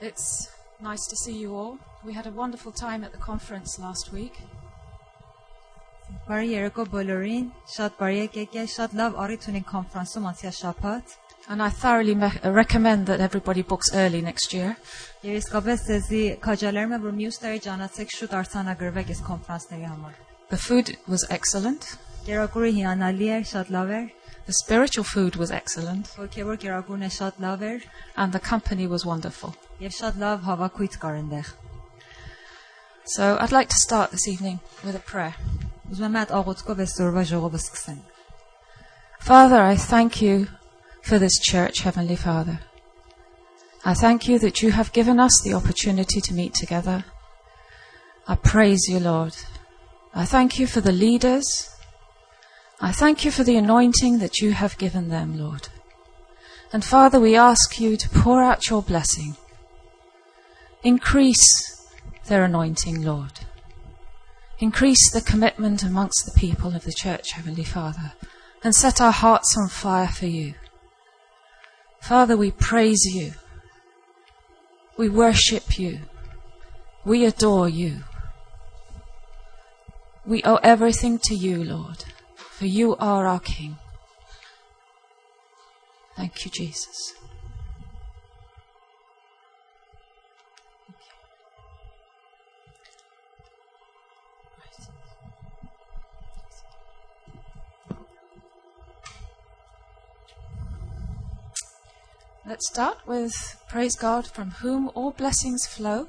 It's nice to see you all. We had a wonderful time at the conference last week. Բարի երեկո բոլորին, շատ բարի եք եկել, շատ լավ առիթ ունենք կոնֆրանսում անցյալ շաբաթ։ And I thoroughly me- uh, recommend that everybody books early next year. Եվ իսկապես ձեզի քաջալերում եմ, որ մյուս տարի ճանաչեք շուտ արձանագրվեք այս կոնֆրանսների համար։ The food was excellent. Գերագուրը հիանալի էր, շատ լավ էր, The spiritual food was excellent. հոգևոր գերագուրն է շատ լավ էր And the company was wonderful. եւ շատ լավ հավաքույց կար այնտեղ։ So I'd like to start this evening with a prayer. Ուզում եմ այդ աղոթքով այս օրվա ժողովը սկսենք։ Father, I thank you for this church, Heavenly Father. I thank you that you have given us the opportunity to meet together. I praise you, Lord. I thank you for the leaders. I thank you for the anointing that you have given them, Lord. And Father, we ask you to pour out your blessing. Increase their anointing, Lord. Increase the commitment amongst the people of the church, Heavenly Father, and set our hearts on fire for you. Father, we praise you. We worship you. We adore you. We owe everything to you, Lord, for you are our King. Thank you, Jesus. Let's start with praise God from whom all blessings flow.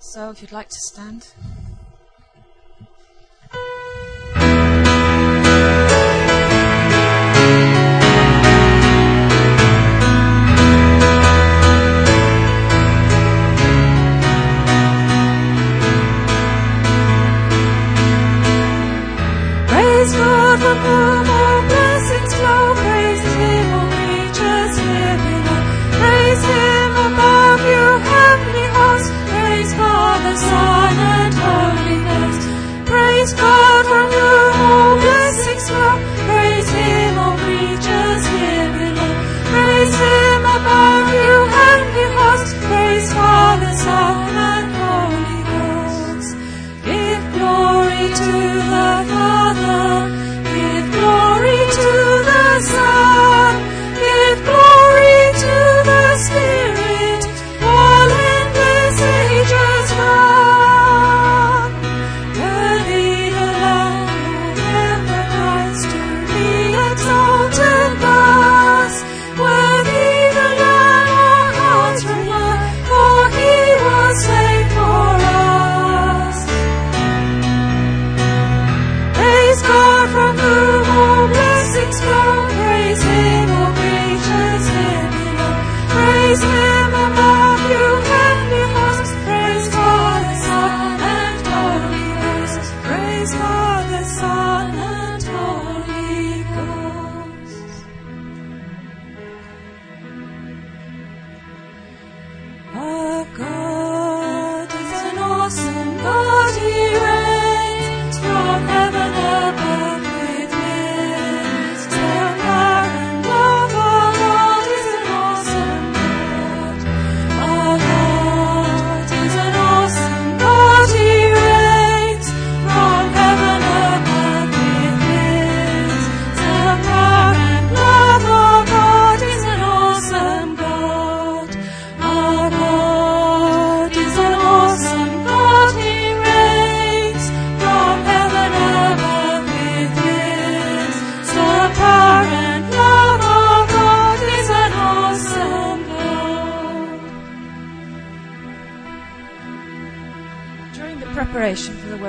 So if you'd like to stand.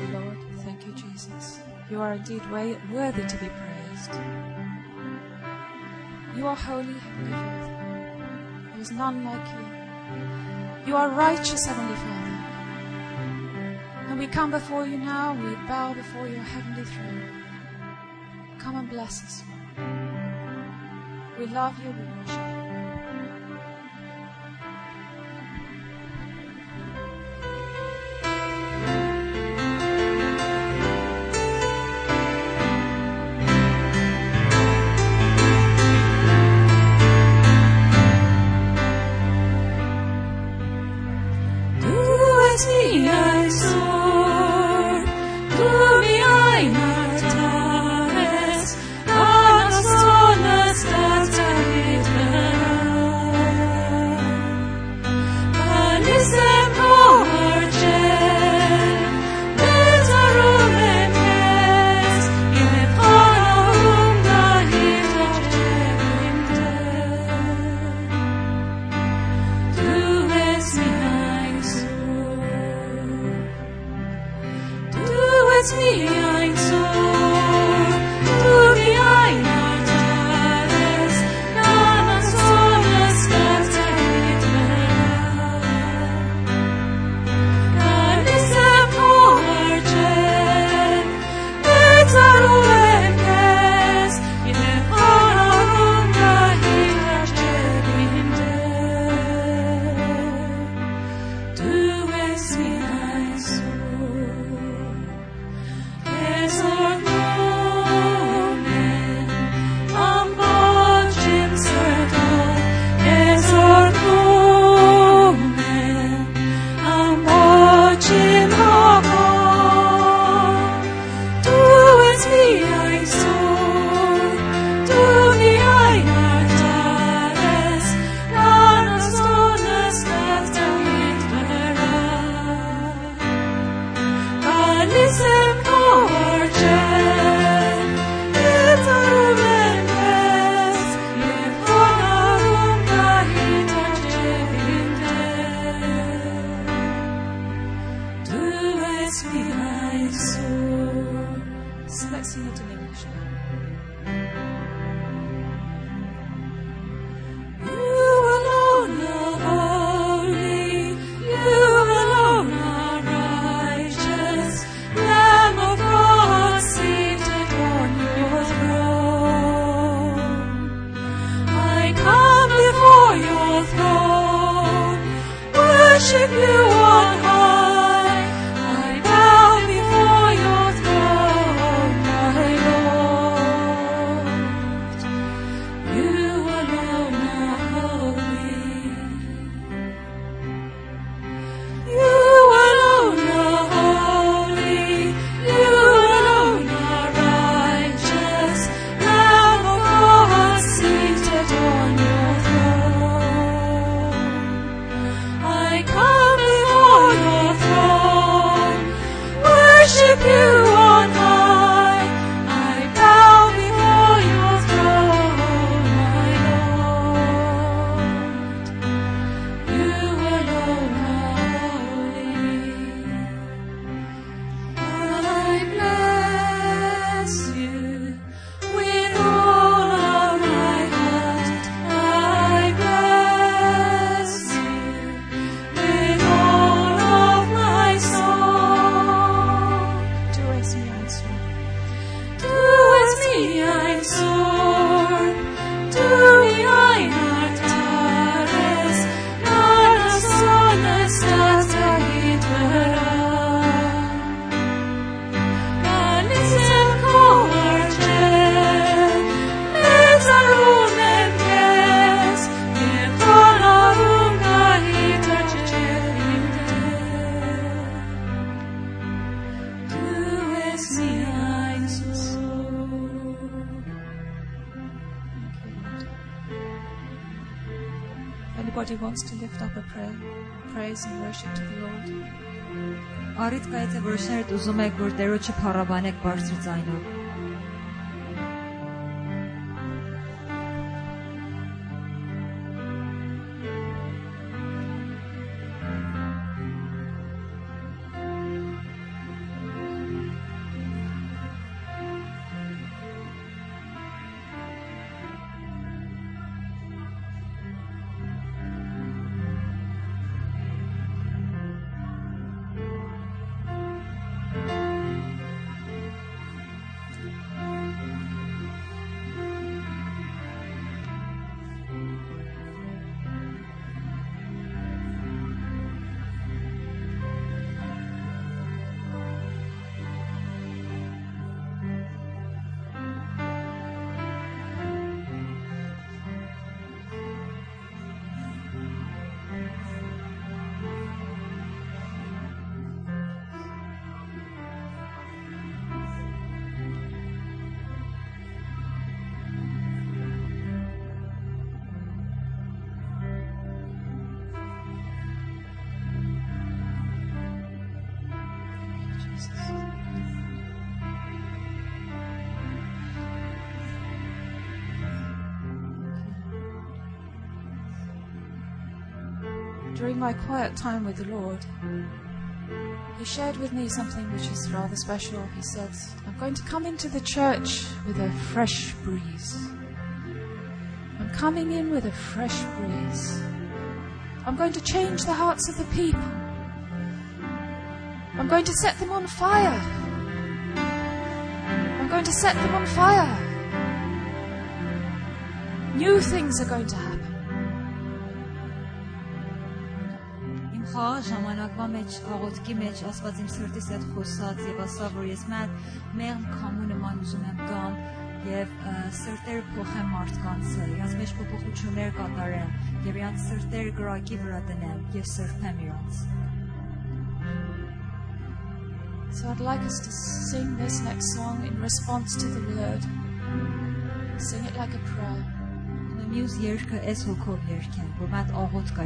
you, Lord. Thank you, Jesus. You are indeed worthy to be praised. You are holy, Heavenly Father. There is none like you. You are righteous, Heavenly Father. And we come before you now, we bow before your heavenly throne. Come and bless us, Lord. We love you, we worship you. continue. Առիթ կա, եթե որոշներդ ուզում եք, որ Տերո չփառաբանեք բարձր ձայնով։ During my quiet time with the Lord, He shared with me something which is rather special. He said, I'm going to come into the church with a fresh breeze. I'm coming in with a fresh breeze. I'm going to change the hearts of the people. I'm going to set them on fire. I'm going to set them on fire. New things are going to happen. Իմ խաղ ժամանակվա մեջ աղոթքի մեջ Աստված իմ սրտից հետ խոսած եւ ասա որ ես մատ մեղմ քամու նման ուզում եմ գամ եւ ը, սրտեր փոխեմ մարդկանց իրաց մեջ փոփոխություններ կատարեմ եւ իրանց սրտեր գրակի վրա դնեմ եւ սրբեմ իրանց So I'd like us to sing this next song in response to the word. Sing it like a prayer. Ու մյուս երգը էս հոգով երգեմ որ մատ աղոթ կա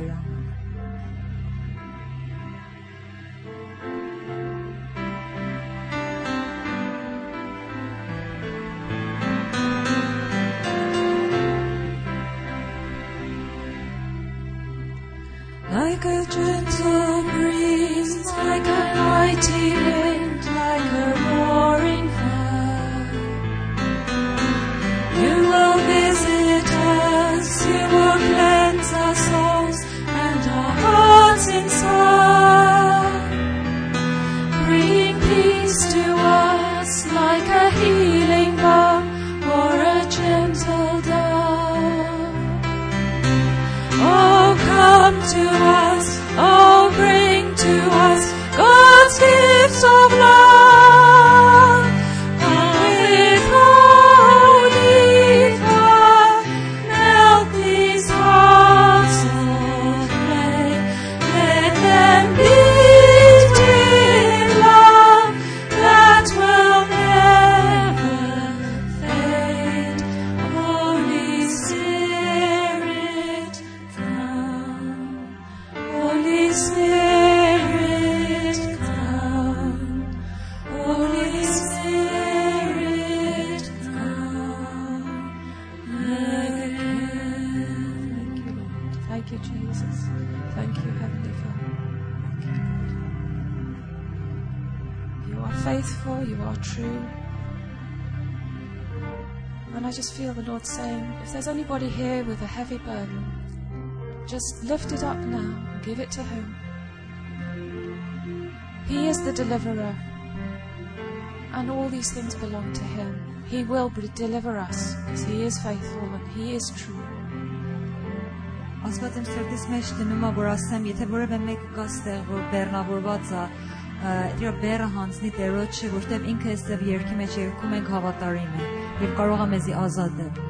You are faithful, you are true. And I just feel the Lord saying, if there's anybody here with a heavy burden, just lift it up now, and give it to Him. He is the deliverer, and all these things belong to Him. He will deliver us because He is faithful and He is true. Իր բեռը հանձնի Տերոջը որտեվ ինքը այստեղ երկի մեջ երկում ենք հավատարիմ է եւ կարող է մեզի ազատել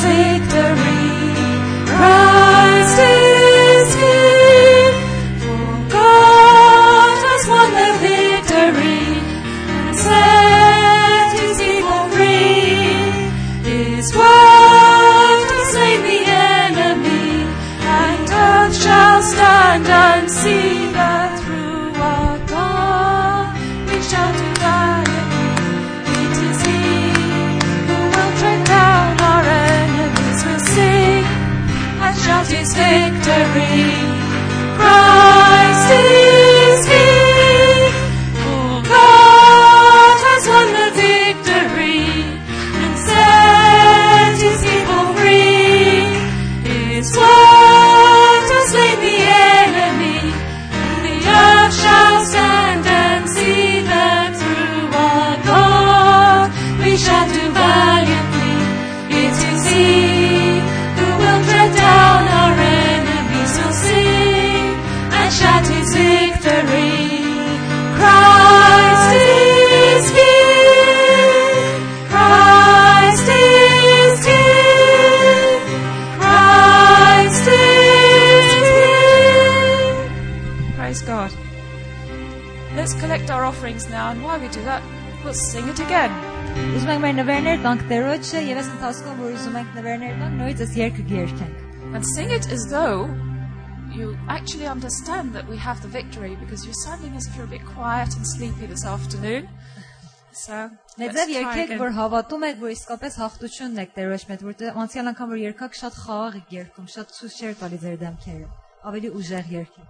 shout and while we do that, we'll sing it again. Ուզում ենք մեր նվերներ տանք Տերոջը եւ այս ընթացքում որ ուզում ենք նվերներ տանք, նույնիսկ այս երգը երգենք։ And sing it as though you actually understand that we have the victory because you're sounding as if you're a bit quiet and sleepy this afternoon. So, let's Մեծև try երգեք, again. որ հավատում եք, որ իսկապես հաղթությունն եք Տերոջ մեջ, որտեղ անցյալ անգամ որ երգաք շատ խաղաղ եք երգում, շատ ցույց չէր տալի ձեր դեմքերը։ Ավելի ուժեղ երգեք։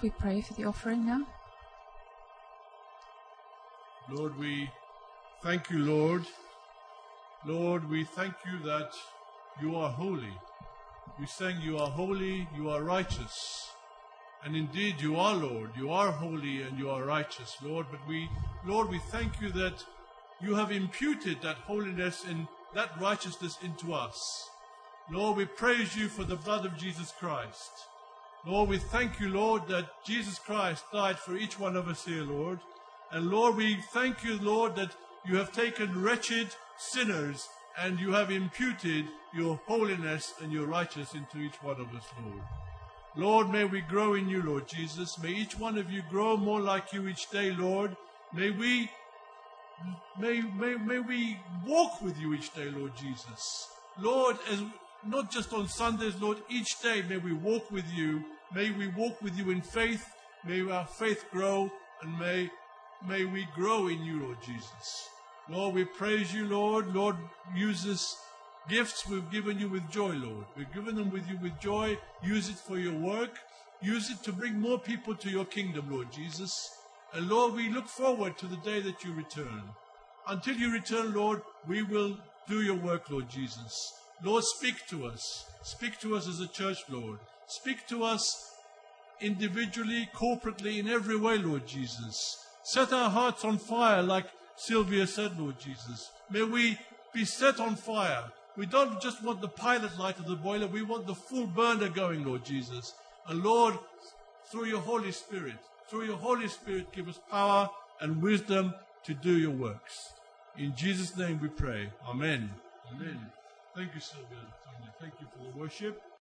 Could we pray for the offering now? Lord, we thank you, Lord. Lord, we thank you that you are holy. We sang you are holy, you are righteous. And indeed you are, Lord. You are holy and you are righteous, Lord. But we, Lord, we thank you that you have imputed that holiness and that righteousness into us. Lord, we praise you for the blood of Jesus Christ. Lord, we thank you, Lord, that Jesus Christ died for each one of us here, Lord. And Lord, we thank you, Lord, that you have taken wretched sinners and you have imputed your holiness and your righteousness into each one of us, Lord. Lord, may we grow in you, Lord Jesus. May each one of you grow more like you each day, Lord. May we may, may, may we walk with you each day, Lord Jesus. Lord, as not just on Sundays, Lord, each day may we walk with you. May we walk with you in faith. May our faith grow and may may we grow in you, Lord Jesus. Lord, we praise you, Lord. Lord, use this gifts we've given you with joy, Lord. We've given them with you with joy. Use it for your work. Use it to bring more people to your kingdom, Lord Jesus. And Lord, we look forward to the day that you return. Until you return, Lord, we will do your work, Lord Jesus. Lord, speak to us. Speak to us as a church, Lord. Speak to us individually, corporately, in every way, Lord Jesus. Set our hearts on fire, like Sylvia said, Lord Jesus. May we be set on fire. We don't just want the pilot light of the boiler, we want the full burner going, Lord Jesus. And Lord, through your Holy Spirit, through your Holy Spirit, give us power and wisdom to do your works. In Jesus' name we pray. Amen. Amen. Thank you, Sylvia. Tanya. Thank you for the worship.